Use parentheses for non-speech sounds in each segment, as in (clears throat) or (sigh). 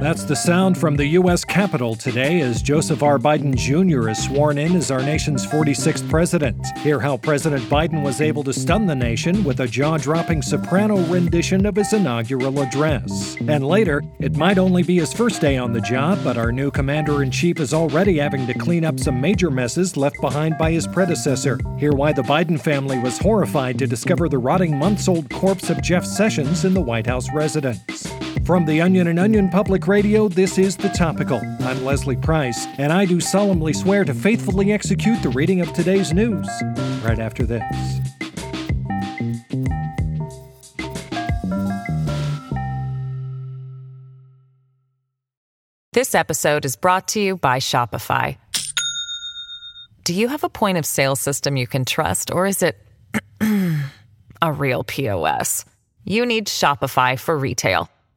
That's the sound from the U.S. Capitol today as Joseph R. Biden Jr. is sworn in as our nation's 46th president. Hear how President Biden was able to stun the nation with a jaw dropping soprano rendition of his inaugural address. And later, it might only be his first day on the job, but our new commander in chief is already having to clean up some major messes left behind by his predecessor. Hear why the Biden family was horrified to discover the rotting months old corpse of Jeff Sessions in the White House residence. From the Onion and Onion Public Radio, this is The Topical. I'm Leslie Price, and I do solemnly swear to faithfully execute the reading of today's news right after this. This episode is brought to you by Shopify. Do you have a point of sale system you can trust, or is it (clears throat) a real POS? You need Shopify for retail.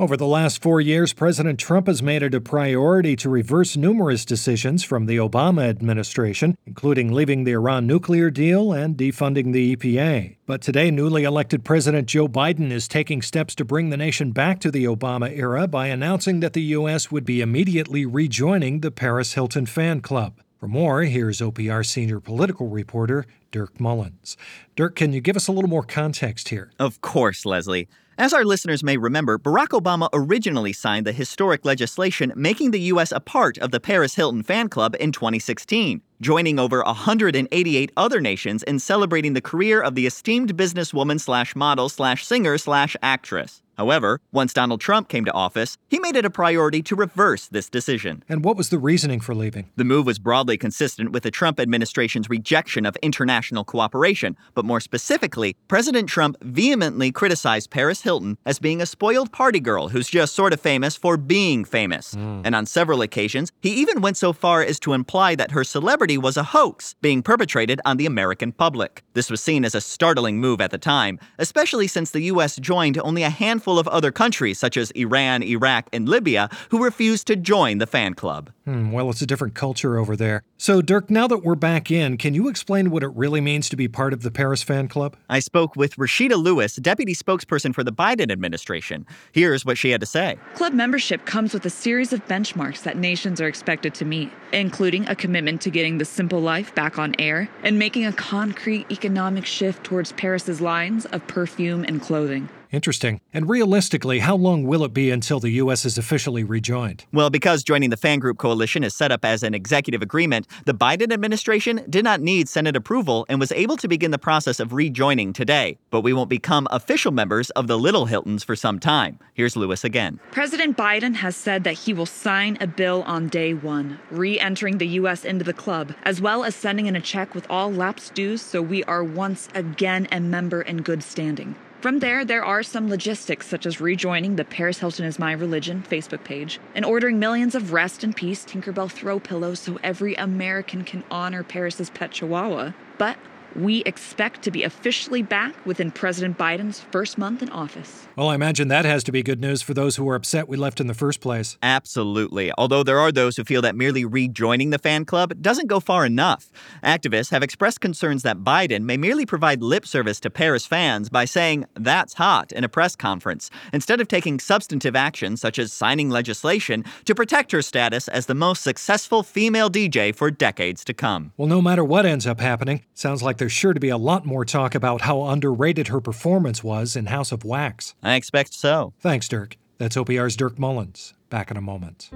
Over the last four years, President Trump has made it a priority to reverse numerous decisions from the Obama administration, including leaving the Iran nuclear deal and defunding the EPA. But today, newly elected President Joe Biden is taking steps to bring the nation back to the Obama era by announcing that the U.S. would be immediately rejoining the Paris Hilton fan club. For more, here's OPR senior political reporter Dirk Mullins. Dirk, can you give us a little more context here? Of course, Leslie. As our listeners may remember, Barack Obama originally signed the historic legislation making the U.S. a part of the Paris Hilton fan club in 2016, joining over 188 other nations in celebrating the career of the esteemed businesswoman slash model slash singer slash actress. However, once Donald Trump came to office, he made it a priority to reverse this decision. And what was the reasoning for leaving? The move was broadly consistent with the Trump administration's rejection of international cooperation, but more specifically, President Trump vehemently criticized Paris Hilton as being a spoiled party girl who's just sort of famous for being famous. Mm. And on several occasions, he even went so far as to imply that her celebrity was a hoax being perpetrated on the American public. This was seen as a startling move at the time, especially since the U.S. joined only a handful handful of other countries, such as Iran, Iraq, and Libya, who refused to join the fan club. Hmm, well, it's a different culture over there. So, Dirk, now that we're back in, can you explain what it really means to be part of the Paris fan club? I spoke with Rashida Lewis, deputy spokesperson for the Biden administration. Here's what she had to say Club membership comes with a series of benchmarks that nations are expected to meet, including a commitment to getting the simple life back on air and making a concrete economic shift towards Paris's lines of perfume and clothing. Interesting. And realistically, how long will it be until the U.S. is officially rejoined? Well, because joining the Fan Group Coalition is set up as an executive agreement, the Biden administration did not need Senate approval and was able to begin the process of rejoining today. But we won't become official members of the Little Hiltons for some time. Here's Lewis again. President Biden has said that he will sign a bill on day one, re entering the U.S. into the club, as well as sending in a check with all lapsed dues so we are once again a member in good standing. From there, there are some logistics, such as rejoining the Paris Hilton is My Religion Facebook page and ordering millions of Rest in Peace Tinkerbell throw pillows so every American can honor Paris's pet chihuahua. But we expect to be officially back within President Biden's first month in office. Well, I imagine that has to be good news for those who were upset we left in the first place. Absolutely. Although there are those who feel that merely rejoining the fan club doesn't go far enough. Activists have expressed concerns that Biden may merely provide lip service to Paris fans by saying, that's hot, in a press conference, instead of taking substantive action such as signing legislation to protect her status as the most successful female DJ for decades to come. Well, no matter what ends up happening, sounds like there's sure to be a lot more talk about how underrated her performance was in House of Wax. I expect so. Thanks, Dirk. That's OPR's Dirk Mullins. Back in a moment.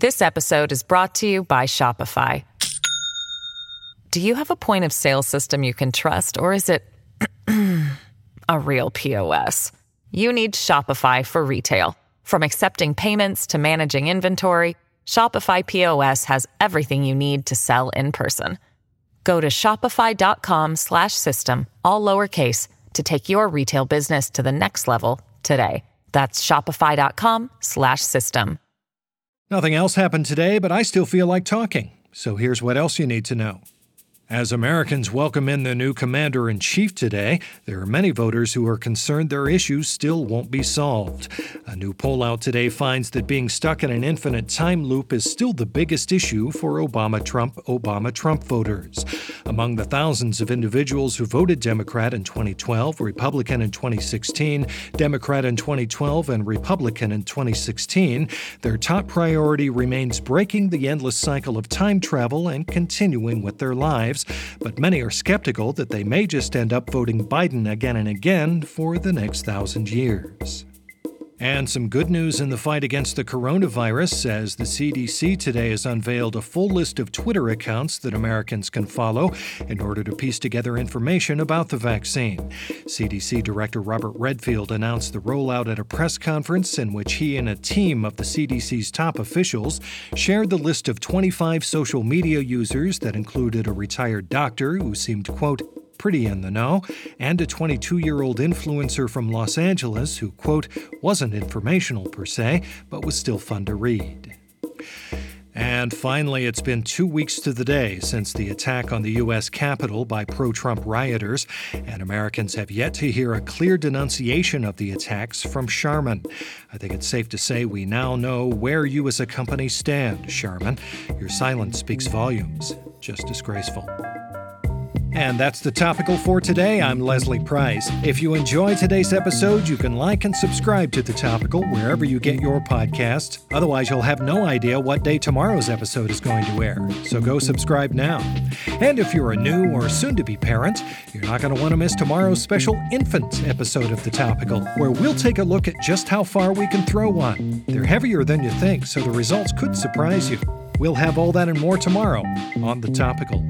This episode is brought to you by Shopify. Do you have a point of sale system you can trust, or is it (clears throat) a real POS? You need Shopify for retail. From accepting payments to managing inventory, Shopify POS has everything you need to sell in person. Go to shopify.com/system all lowercase to take your retail business to the next level today. That's shopify.com/system. Nothing else happened today, but I still feel like talking. So here's what else you need to know. As Americans welcome in the new commander in chief today, there are many voters who are concerned their issues still won't be solved. A new poll out today finds that being stuck in an infinite time loop is still the biggest issue for Obama Trump Obama Trump voters. Among the thousands of individuals who voted Democrat in 2012, Republican in 2016, Democrat in 2012, and Republican in 2016, their top priority remains breaking the endless cycle of time travel and continuing with their lives but many are skeptical that they may just end up voting Biden again and again for the next thousand years. And some good news in the fight against the coronavirus as the CDC today has unveiled a full list of Twitter accounts that Americans can follow in order to piece together information about the vaccine. CDC Director Robert Redfield announced the rollout at a press conference in which he and a team of the CDC's top officials shared the list of 25 social media users that included a retired doctor who seemed, quote, pretty in the know, and a 22 year old influencer from Los Angeles who, quote, wasn't informational per se, but was still fun to read. And finally, it's been two weeks to the day since the attack on the U.S. Capitol by pro Trump rioters, and Americans have yet to hear a clear denunciation of the attacks from Charmin. I think it's safe to say we now know where you as a company stand, Charmin. Your silence speaks volumes. Just disgraceful. And that's the topical for today. I'm Leslie Price. If you enjoy today's episode, you can like and subscribe to the topical wherever you get your podcasts. Otherwise, you'll have no idea what day tomorrow's episode is going to air. So go subscribe now. And if you're a new or soon to be parent, you're not going to want to miss tomorrow's special infant episode of the topical, where we'll take a look at just how far we can throw one. They're heavier than you think, so the results could surprise you. We'll have all that and more tomorrow on the topical.